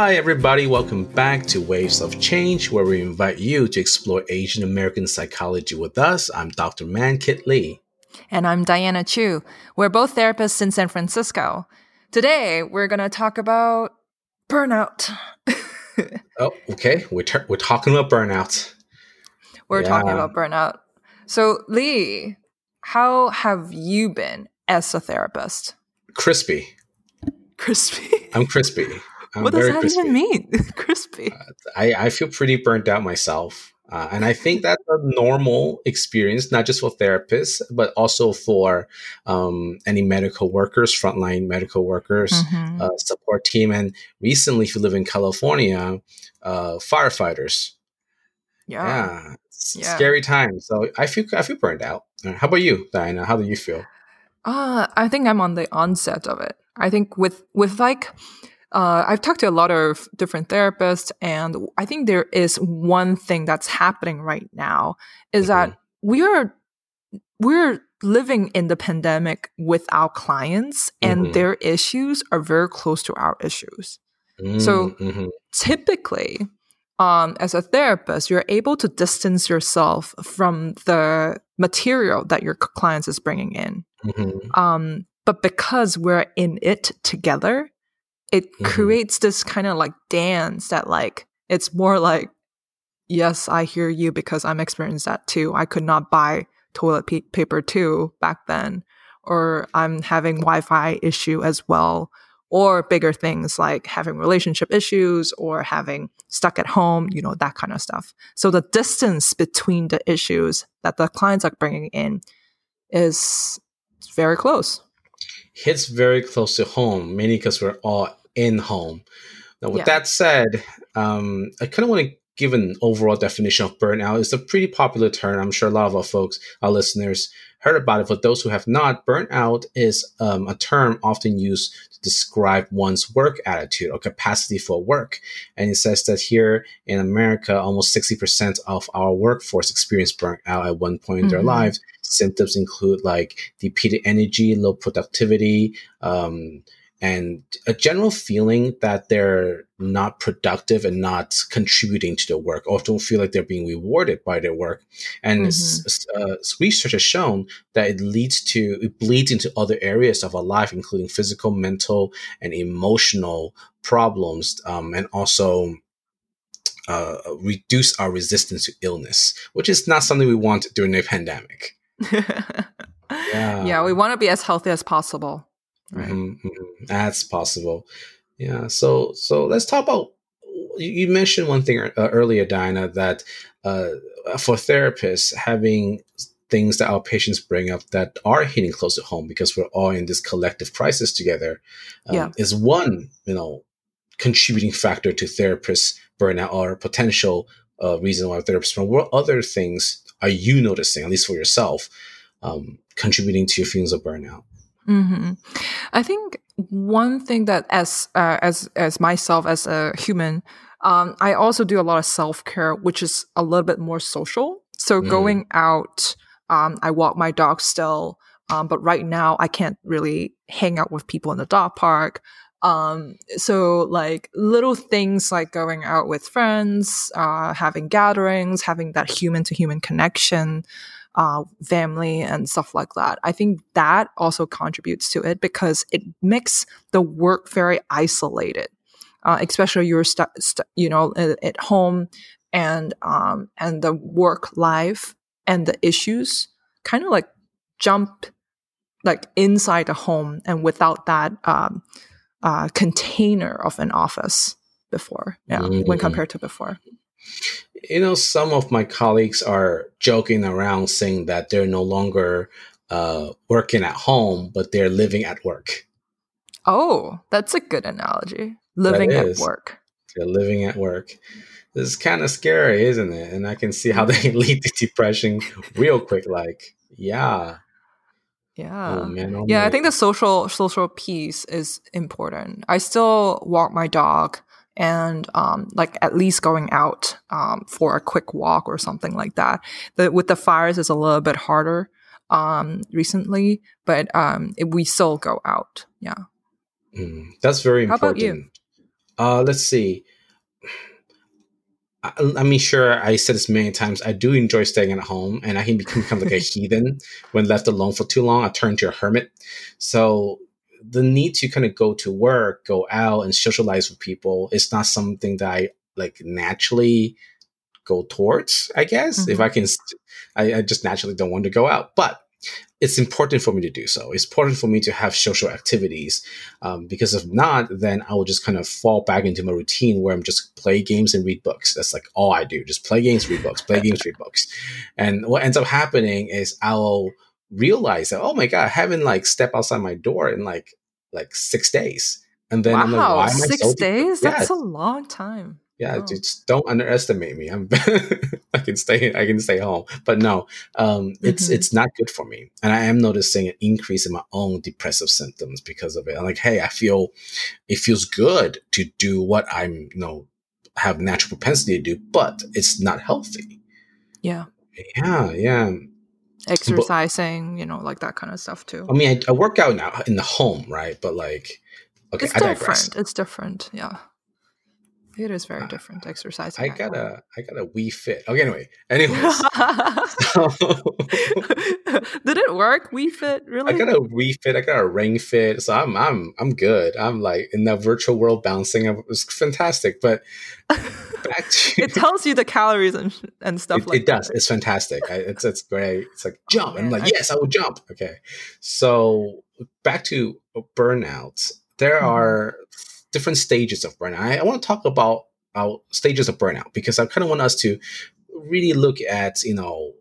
Hi, everybody. Welcome back to Waves of Change, where we invite you to explore Asian American psychology with us. I'm Dr. Man Kit Lee. And I'm Diana Chu. We're both therapists in San Francisco. Today, we're going to talk about burnout. oh, okay. We're, ter- we're talking about burnout. We're yeah. talking about burnout. So, Lee, how have you been as a therapist? Crispy. Crispy? I'm crispy. I'm what does that crispy. even mean? crispy. Uh, I, I feel pretty burnt out myself. Uh, and I think that's a normal experience, not just for therapists, but also for um, any medical workers, frontline medical workers, mm-hmm. uh, support team. And recently, if you live in California, uh, firefighters. Yeah. yeah. yeah. Scary time. So I feel I feel burned out. Uh, how about you, Diana? How do you feel? Uh, I think I'm on the onset of it. I think with with like uh, I've talked to a lot of different therapists, and I think there is one thing that's happening right now is mm-hmm. that we are we're living in the pandemic with our clients, and mm-hmm. their issues are very close to our issues. Mm-hmm. So typically, um, as a therapist, you're able to distance yourself from the material that your clients is bringing in. Mm-hmm. Um, but because we're in it together, it mm-hmm. creates this kind of like dance that like it's more like yes i hear you because i'm experiencing that too. I could not buy toilet p- paper too back then or i'm having wi-fi issue as well or bigger things like having relationship issues or having stuck at home you know that kind of stuff. So the distance between the issues that the clients are bringing in is very close. Hits very close to home mainly because we're all in home. Now, with yeah. that said, um, I kind of want to give an overall definition of burnout. It's a pretty popular term. I'm sure a lot of our folks, our listeners, heard about it. For those who have not, burnout is um, a term often used to describe one's work attitude or capacity for work. And it says that here in America, almost 60% of our workforce experience burnout at one point mm-hmm. in their mm-hmm. lives. Symptoms include like depleted energy, low productivity, um, and a general feeling that they're not productive and not contributing to the work or don't feel like they're being rewarded by their work and mm-hmm. uh, research has shown that it leads to it bleeds into other areas of our life including physical mental and emotional problems um, and also uh, reduce our resistance to illness which is not something we want during a pandemic yeah. yeah we want to be as healthy as possible Right. Mm-hmm, mm-hmm. That's possible. Yeah. So so let's talk about. You mentioned one thing uh, earlier, Diana, that uh, for therapists having things that our patients bring up that are hitting close to home because we're all in this collective crisis together um, yeah. is one you know contributing factor to therapists burnout or potential uh, reason why therapists burn. What other things are you noticing, at least for yourself, um, contributing to your feelings of burnout? Mm-hmm. I think one thing that as uh, as as myself as a human, um, I also do a lot of self care, which is a little bit more social. So mm. going out, um, I walk my dog still, um, but right now I can't really hang out with people in the dog park. Um, so like little things like going out with friends, uh, having gatherings, having that human to human connection uh, family and stuff like that. I think that also contributes to it because it makes the work very isolated, uh, especially you're st- st- you know at, at home and um, and the work life and the issues kind of like jump like inside the home and without that um, uh, container of an office before yeah mm-hmm. when compared to before you know, some of my colleagues are joking around saying that they're no longer uh, working at home, but they're living at work. Oh, that's a good analogy. Living at work. They're living at work. This is kind of scary, isn't it? And I can see how they lead to depression real quick. Like, yeah. Yeah. Oh, man, oh, yeah, man. I think the social social piece is important. I still walk my dog and um, like at least going out um, for a quick walk or something like that. The, with the fires is a little bit harder um, recently, but um, it, we still go out. Yeah, mm, that's very important. How about you? Uh, let's see. I, I, mean, sure, I said this many times. I do enjoy staying at home, and I can become, become like a heathen when left alone for too long. I turn to a hermit. So the need to kind of go to work, go out, and socialize with people is not something that I like naturally go towards. I guess mm-hmm. if I can, I, I just naturally don't want to go out, but it's important for me to do so. It's important for me to have social activities um, because if not, then I will just kind of fall back into my routine where I'm just play games and read books. That's like all I do: just play games, read books, play games, read books. And what ends up happening is I'll realize that oh my god, I haven't like stepped outside my door in like like six days, and then wow, I'm like, why am I six so days? That's a long time. Yeah oh. just don't underestimate me. I'm i can stay i can stay home. But no um, it's mm-hmm. it's not good for me. And i am noticing an increase in my own depressive symptoms because of it. I'm like hey i feel it feels good to do what i'm you know have natural propensity to do but it's not healthy. Yeah. Yeah yeah exercising but, you know like that kind of stuff too. I mean I, I work out now in the home right? But like okay it's different it's different yeah it is very different exercising. I got a I got a Wii Fit. Okay, anyway, anyways. so, Did it work? Wii Fit really? I got a Wii Fit. I got a Ring Fit. So I'm I'm I'm good. I'm like in that virtual world bouncing. It was fantastic. But back to, it tells you the calories and and stuff it, like it that. does. It's fantastic. I, it's it's great. It's like jump. Oh, I'm like yes, I will jump. Okay. So back to burnouts. There mm-hmm. are different stages of burnout. I, I want to talk about our stages of burnout because I kind of want us to really look at you know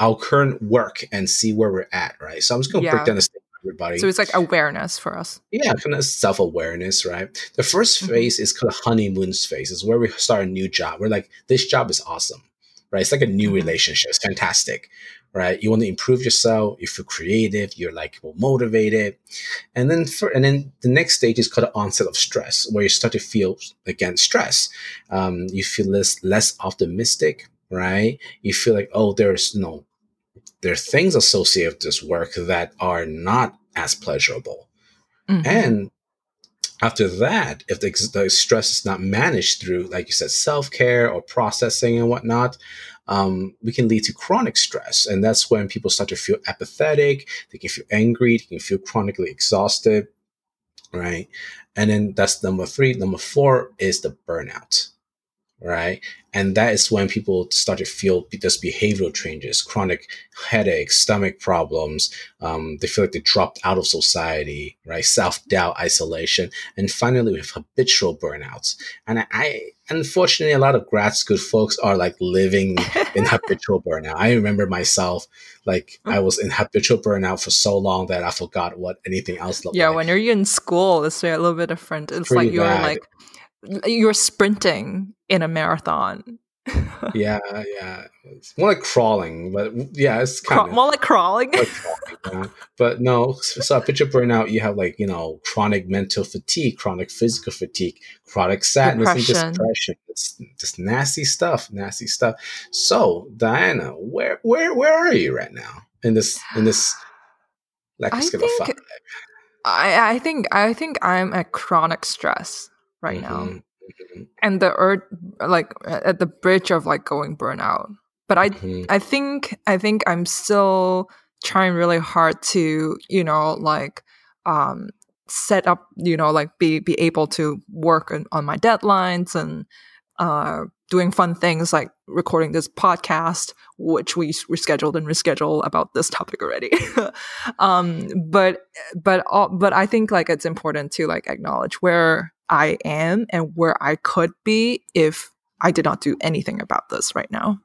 our current work and see where we're at, right? So I'm just going to yeah. break down the stage everybody. So it's like awareness for us. Yeah, kind of self awareness, right? The 1st mm-hmm. phase is called honeymoon phase. Is where we start a new job. We're like, this job is awesome, right? It's like a new mm-hmm. relationship. It's fantastic, right? You want to improve yourself. You feel creative. You're like motivated, and then for and then the next stage is called the onset of stress, where you start to feel again stress. Um, you feel less less optimistic, right? You feel like oh, there's no there are things associated with this work that are not as pleasurable, mm-hmm. and after that, if the, the, stress is not managed through, like you said, self care or processing and whatnot, um, we can lead to chronic stress. And that's when people start to feel apathetic, they can feel angry, they can feel chronically exhausted, right? And then that's number three. Number four is the burnout right? And that is when people start to feel these behavioral changes, chronic headaches, stomach problems. Um, they feel like they dropped out of society, right? Self doubt, isolation, and finally we have habitual burnouts. And I, I, unfortunately, a lot of grad school folks are like living in habitual burnout. I remember myself, like I was in habitual burnout for so long that I forgot what anything else looked yeah, like. when you're in school, it's a little bit different. It's Pretty like you're bad. like you're sprinting in a marathon. yeah, yeah. It's more like crawling, but yeah, it's kind of more like crawling. Like crawling yeah. But no, so picture burnout, you have like, you know, chronic mental fatigue, chronic physical fatigue, chronic sadness depression. and depression. It's just nasty stuff, nasty stuff. So, Diana, where where where are you right now in this in this like I think, I, I think I think I'm at chronic stress right mm-hmm. now mm-hmm. and the earth like at the bridge of like going burnout but i mm-hmm. i think i think i'm still trying really hard to you know like um set up you know like be be able to work on, on my deadlines and uh doing fun things like recording this podcast, which we rescheduled and rescheduled about this topic already. um, but but all, but I think like it's important to like acknowledge where I am and where I could be if I did not do anything about this right now.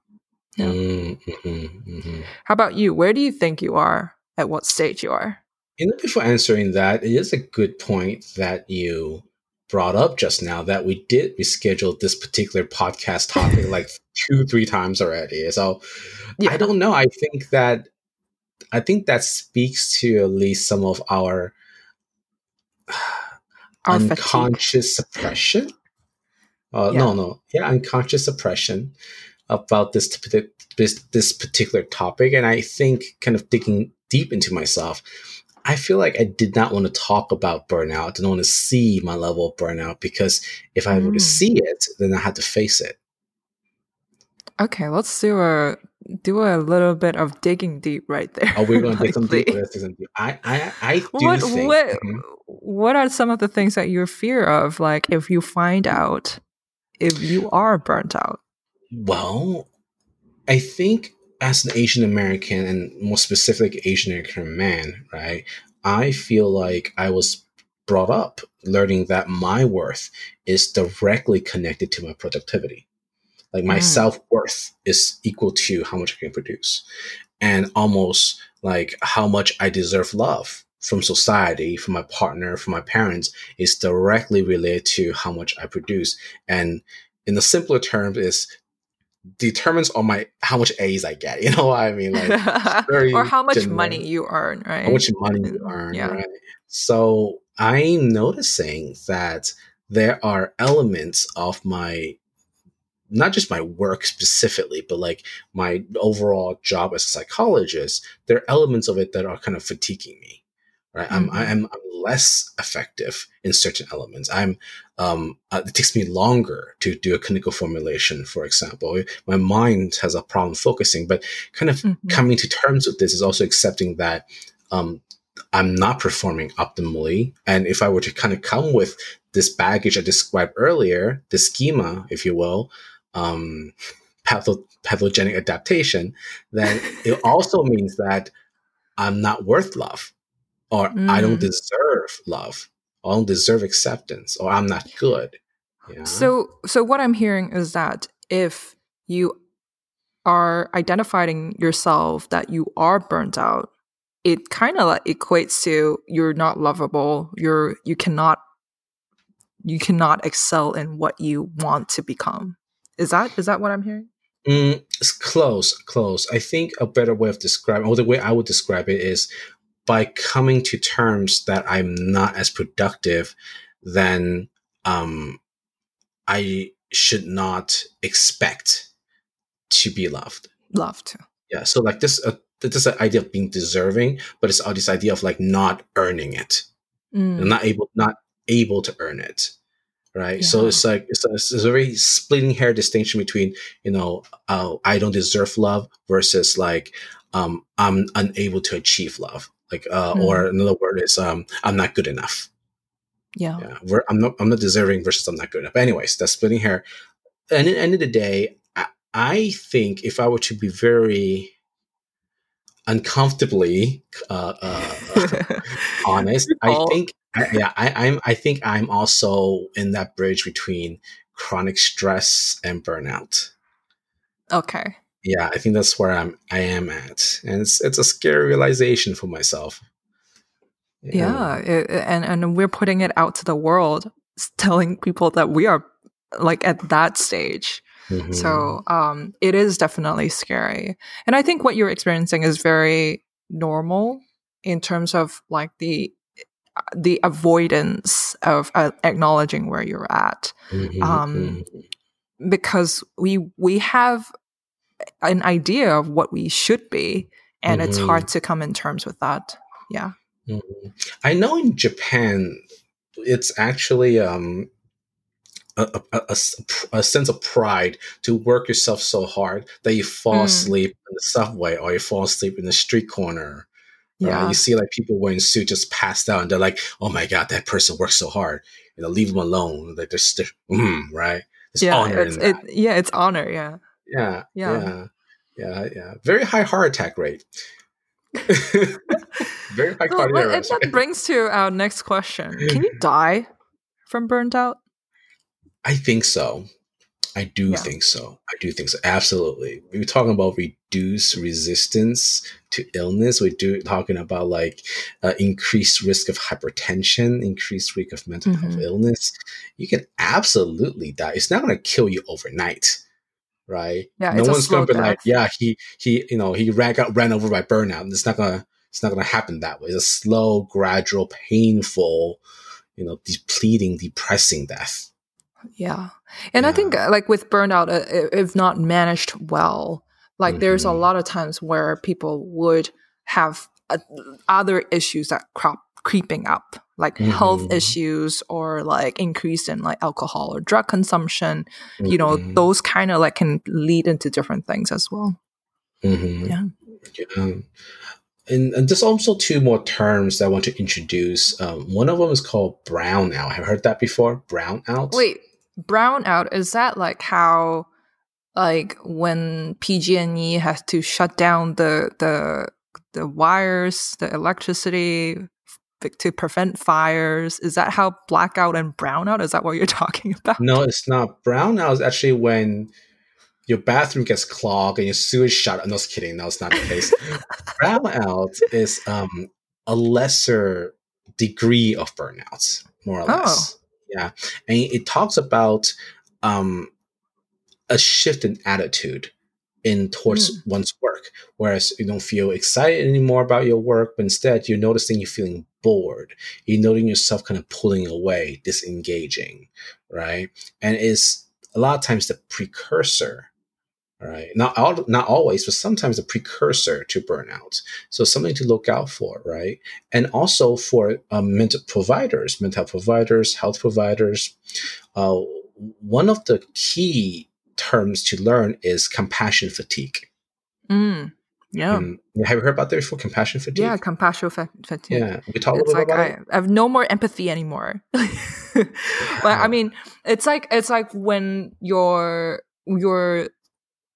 Yeah. Mm-hmm, mm-hmm. How about you? Where do you think you are? At what stage you are? You know, before answering that, it is a good point that you brought up just now that we did reschedule this particular podcast topic like two, three times already. So yeah. I don't know. I think that I think that speaks to at least some of our, our unconscious fatigue. suppression. Uh, yeah. No, no, yeah, unconscious suppression about this, this this particular topic, and I think kind of digging deep into myself, I feel like I did not want to talk about burnout. I didn't want to see my level of burnout because if I were to mm. see it, then I had to face it. Okay, let's do a do a little bit of digging deep right there. Oh, we're going to dig some deep. I, I, I do what, think. What, mm-hmm. what are some of the things that you fear of? Like, if you find out if you are burnt out. Well, I think as an Asian American and more specific Asian American man, right? I feel like I was brought up learning that my worth is directly connected to my productivity. Like my mm. self worth is equal to how much I can produce, and almost like how much I deserve love from society, from my partner, from my parents is directly related to how much I produce. And in the simpler terms, is determines on my how much A's I get. You know what I mean? Like or how much generic. money you earn, right? How much money you earn, yeah. right? So I'm noticing that there are elements of my not just my work specifically, but like my overall job as a psychologist, there are elements of it that are kind of fatiguing me. Right, mm-hmm. I'm, I'm I'm less effective in certain elements. I'm um, uh, it takes me longer to do a clinical formulation, for example. My mind has a problem focusing, but kind of mm-hmm. coming to terms with this is also accepting that um, I'm not performing optimally. And if I were to kind of come with this baggage I described earlier, the schema, if you will, um, patho- pathogenic adaptation, then it also means that I'm not worth love or mm. I don't mm. deserve love. I don't deserve acceptance or I'm not good. Yeah? So so what I'm hearing is that if you are identifying yourself that you are burnt out, it kind of like equates to you're not lovable, you're you cannot you cannot excel in what you want to become. Is that is that what I'm hearing? Mm, it's close, close. I think a better way of describing, or the way I would describe it, is by coming to terms that I'm not as productive, then um, I should not expect to be loved. Loved. Yeah. So like this, uh, this idea of being deserving, but it's all this idea of like not earning it, mm. not able, not able to earn it right? Yeah. so it's like it's a, it's a, very splitting hair distinction between you know uh, i don't deserve love versus like um, i'm unable to achieve love like uh, mm. or another word is um, i'm not good enough. Yeah, yeah i'm not i'm not deserving versus i'm not good enough. But anyways that's splitting hair. And at the end of the day I, I think if i were to be very uncomfortably uh, uh, honest i think yeah, I, am I think I'm also in that bridge between chronic stress and burnout. Okay. Yeah, I think that's where I'm. I am at, and it's it's a scary realization for myself. Yeah, yeah it, and and we're putting it out to the world, telling people that we are like at that stage. Mm-hmm. So um, it is definitely scary, and I think what you're experiencing is very normal in terms of like the the avoidance of uh, acknowledging where you're at mm-hmm, um, mm-hmm. because we we have an idea of what we should be and mm-hmm. it's hard to come in terms with that yeah mm-hmm. i know in japan it's actually um, a, a, a, a, sense of pride to work yourself so hard that you fall mm. asleep in the subway or you fall asleep in the street corner yeah. you see like people wearing suits just passed out and they're like, oh my God, that person works so hard. You know, leave them alone. Like there's still, mm, right? There's yeah, honor it's, it, yeah, it's honor. Yeah. Yeah. Yeah. Yeah. Yeah. yeah. Very high heart attack rate. Very high well, cardiac rate. That brings to our next question. Can you die from burnt out? I think so. I do yeah. think so. I do think so. Absolutely. We are talking about reduced resistance to illness. We do talking about like uh, increased risk of hypertension, increased risk of mental mm-hmm. health illness. You can absolutely die. It's not going to kill you overnight, right? Yeah, no one's going to be like, yeah, he he you know he ran got ran over by burnout. It's not gonna it's not gonna happen that way. It's a slow, gradual, painful, you know, depleting, depressing death. Yeah. And yeah. I think uh, like with burnout, uh, if not managed well, like mm-hmm. there's a mm-hmm. lot of times where people would have uh, other issues that crop creeping up like mm-hmm. health issues or like increase in like alcohol or drug consumption mm-hmm. you know mm-hmm. those kind of like can lead into different things as well mm-hmm. yeah yeah and, and, there's also two more terms that I want to introduce. Um, one of them is called brownout. Have you heard that before? Brownout. Wait, brownout is that like how, like when PG&E has to shut down the the the wires, the electricity to prevent fires? Is that how blackout and brownout? Is that what you're talking about? No, it's not. Brownout is actually when your bathroom gets clogged and your sewage shut. I'm just kidding. That's not the case. brownout is um, a lesser degree of burnouts, more or less. Oh. Yeah, and it talks about um, a shift in attitude in towards mm. one's work. Whereas you don't feel excited anymore about your work, but instead you're noticing you're feeling bored. You're noting yourself kind of pulling away, disengaging, right? And it's a lot of times the precursor right? Not all, not always, but sometimes a precursor to burnout. So something to look out for, right? And also for um, mental providers, mental providers, health providers. Uh, one of the key terms to learn is compassion fatigue. Mm, yeah. Um, have you heard about that before? Compassion fatigue? Yeah, compassion fa- fatigue. Yeah. We talk a little like about I, it. I have no more empathy anymore. but I mean, it's like it's like when your your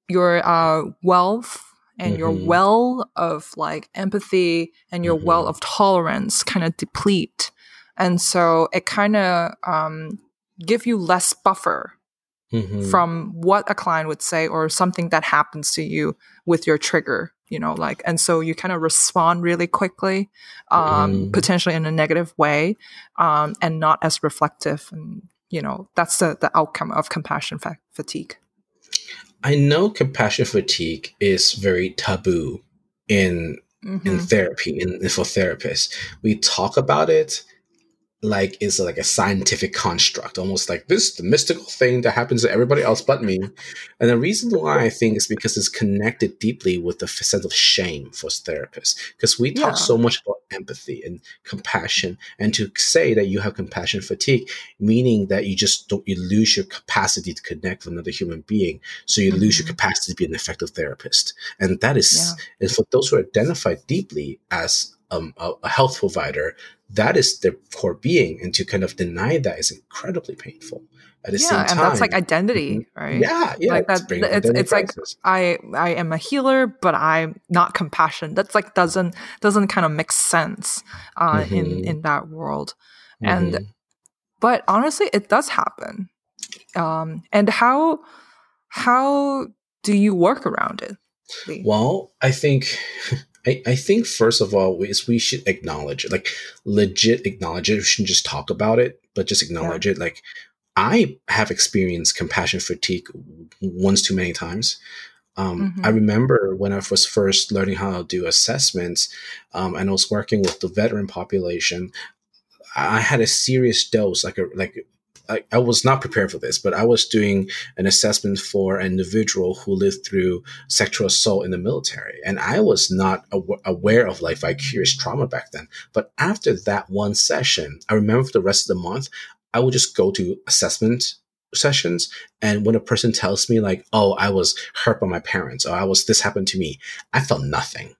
your uh, wealth and mm-hmm. your well of like empathy and your mm-hmm. well of tolerance kind of deplete and so it kind of um, give you less buffer mm-hmm. from what a client would say or something that happens to you with your trigger you know like and so you kind of respond really quickly um, mm. potentially in a negative way um, and not as reflective and you know that's the, the outcome of compassion fa- fatigue i know compassion fatigue is very taboo in mm-hmm. in therapy in, for therapists we talk about it like is like a scientific construct, almost like this the mystical thing that happens to everybody else but me. And the reason why I think is because it's connected deeply with the sense of shame for therapists. Because we talk yeah. so much about empathy and compassion, and to say that you have compassion fatigue, meaning that you just don't you lose your capacity to connect with another human being, so you mm-hmm. lose your mm-hmm. capacity to be an effective therapist. And that is, yeah. and for those who identify deeply as um, a, a health provider, that is their core being and to kind of deny that is incredibly painful at the yeah, same time and that's like identity mm-hmm. right yeah yeah like that it's, it's like i i am a healer but i'm not compassion that's like doesn't doesn't kind of make sense uh mm-hmm. in in that world mm-hmm. and but honestly it does happen um and how how do you work around it Lee? well i think I, I think first of all is we should acknowledge it, like legit acknowledge it. We shouldn't just talk about it, but just acknowledge yeah. it. Like I have experienced compassion fatigue once too many times. Um, mm-hmm. I remember when I was first learning how to do assessments, um, and I was working with the veteran population. I had a serious dose, like a like I, I, was not prepared for this, but I was doing an assessment for an individual who lived through sexual assault in the military. And I was not aw- aware of like vicarious trauma back then. But after that one session, I remember for the rest of the month, I would just go to assessment sessions. And when a person tells me like, oh, I was hurt by my parents or I was, this happened to me, I felt nothing.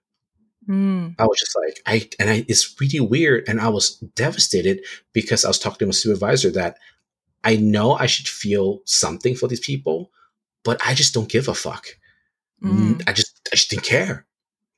Mm. I was just like, I, and I, it's really weird. And I was devastated because I was talking to my supervisor that I know I should feel something for these people, but I just don't give a fuck. Mm. I just I just didn't care.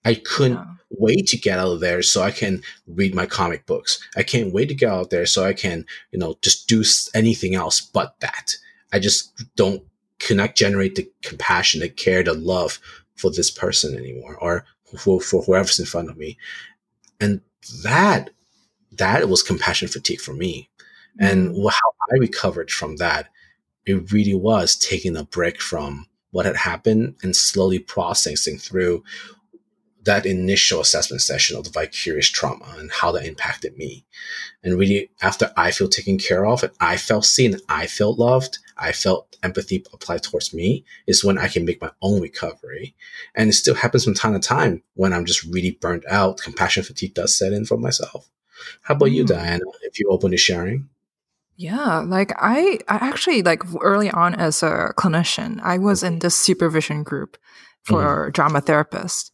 I couldn't yeah. wait to get out of there so I can read my comic books. I can't wait to get out there so I can, you know, just do anything else but that. I just don't connect, generate the compassion, the care, the love for this person anymore, or for, for whoever's in front of me. And that that was compassion fatigue for me. And mm. how I recovered from that, it really was taking a break from what had happened and slowly processing through that initial assessment session of the vicarious trauma and how that impacted me. And really, after I feel taken care of and I felt seen, I felt loved, I felt empathy applied towards me, is when I can make my own recovery. And it still happens from time to time when I'm just really burnt out. Compassion fatigue does set in for myself. How about you, hmm. Diana, if you're open to sharing? Yeah, like I, I actually like early on as a clinician, I was in this supervision group for mm-hmm. drama therapists.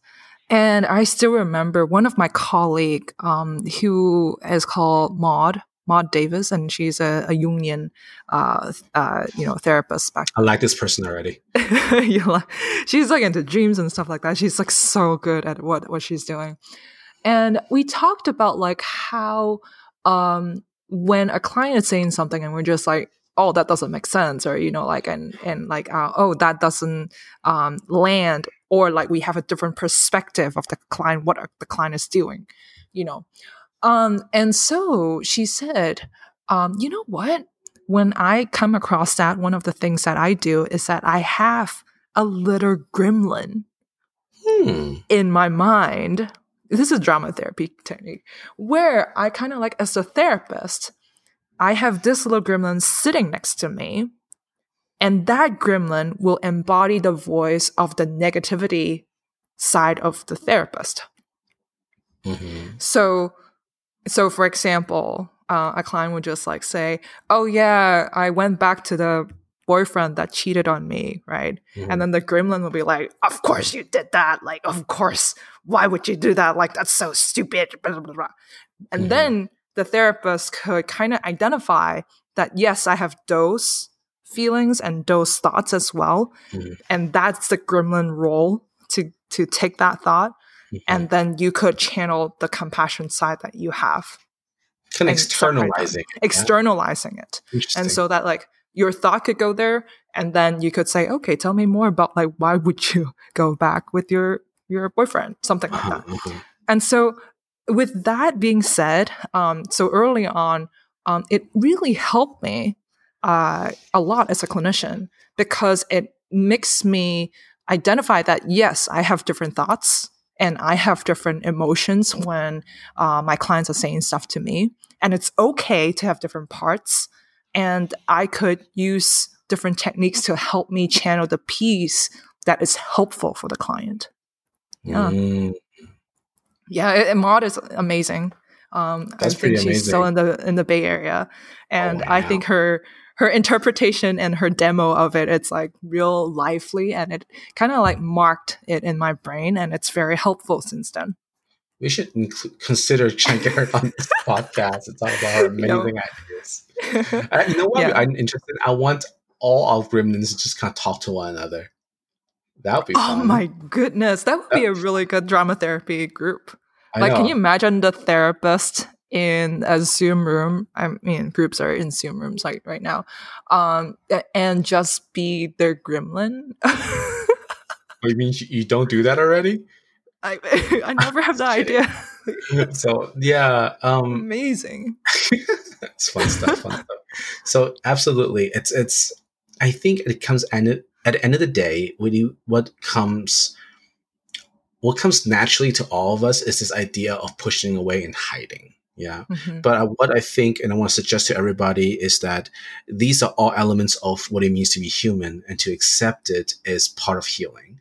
And I still remember one of my colleague, um, who is called Maud, Maud Davis, and she's a, a Jungian, uh, uh, you know, therapist. Back I like this person already. like, she's like into dreams and stuff like that. She's like so good at what what she's doing. And we talked about like how um, when a client is saying something and we're just like, oh that doesn't make sense or you know like and and like uh, oh that doesn't um, land or like we have a different perspective of the client what the client is doing you know um, and so she said um, you know what when i come across that one of the things that i do is that i have a little gremlin hmm. in my mind this is drama therapy technique where i kind of like as a therapist I have this little gremlin sitting next to me, and that gremlin will embody the voice of the negativity side of the therapist. Mm-hmm. So, so for example, uh, a client would just like say, "Oh yeah, I went back to the boyfriend that cheated on me, right?" Mm-hmm. And then the gremlin will be like, "Of course you did that. Like, of course. Why would you do that? Like, that's so stupid." Blah, blah, blah. And mm-hmm. then the therapist could kind of identify that yes, I have those feelings and those thoughts as well. Mm-hmm. And that's the gremlin role to to take that thought. Mm-hmm. And then you could channel the compassion side that you have. Kind of externalizing it. Externalizing it. And so that like your thought could go there and then you could say, okay, tell me more about like why would you go back with your your boyfriend? Something like that. Mm-hmm. And so with that being said, um, so early on, um, it really helped me uh, a lot as a clinician because it makes me identify that yes, I have different thoughts and I have different emotions when uh, my clients are saying stuff to me, and it's okay to have different parts. And I could use different techniques to help me channel the piece that is helpful for the client. Yeah. Mm, yeah, Maud is amazing. Um, I think she's amazing. still in the in the Bay Area, and oh, wow. I think her her interpretation and her demo of it it's like real lively, and it kind of like marked it in my brain, and it's very helpful since then. We should consider to her on this podcast to talk about her amazing ideas. uh, you know what? Yeah. I'm interested. I want all our gremlins to just kind of talk to one another. That would be. Oh fun. my goodness, that would be a really good drama therapy group. I like, know. can you imagine the therapist in a Zoom room? I mean, groups are in Zoom rooms like right now, um, and just be their gremlin. you mean you don't do that already? I I never have the idea. so yeah, um, amazing. it's fun stuff. Fun stuff. So absolutely, it's it's. I think it comes and at the end of the day, when you what comes what comes naturally to all of us is this idea of pushing away and hiding. Yeah. Mm-hmm. But uh, what I think, and I want to suggest to everybody, is that these are all elements of what it means to be human, and to accept it is part of healing.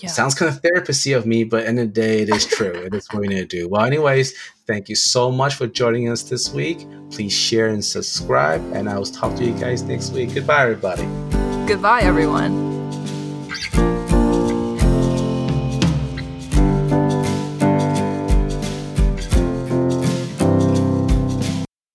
Yeah. Sounds kind of therapy of me, but in the, the day, it is true. it is what we need to do. Well, anyways, thank you so much for joining us this week. Please share and subscribe, and I will talk to you guys next week. Goodbye, everybody. Goodbye, everyone.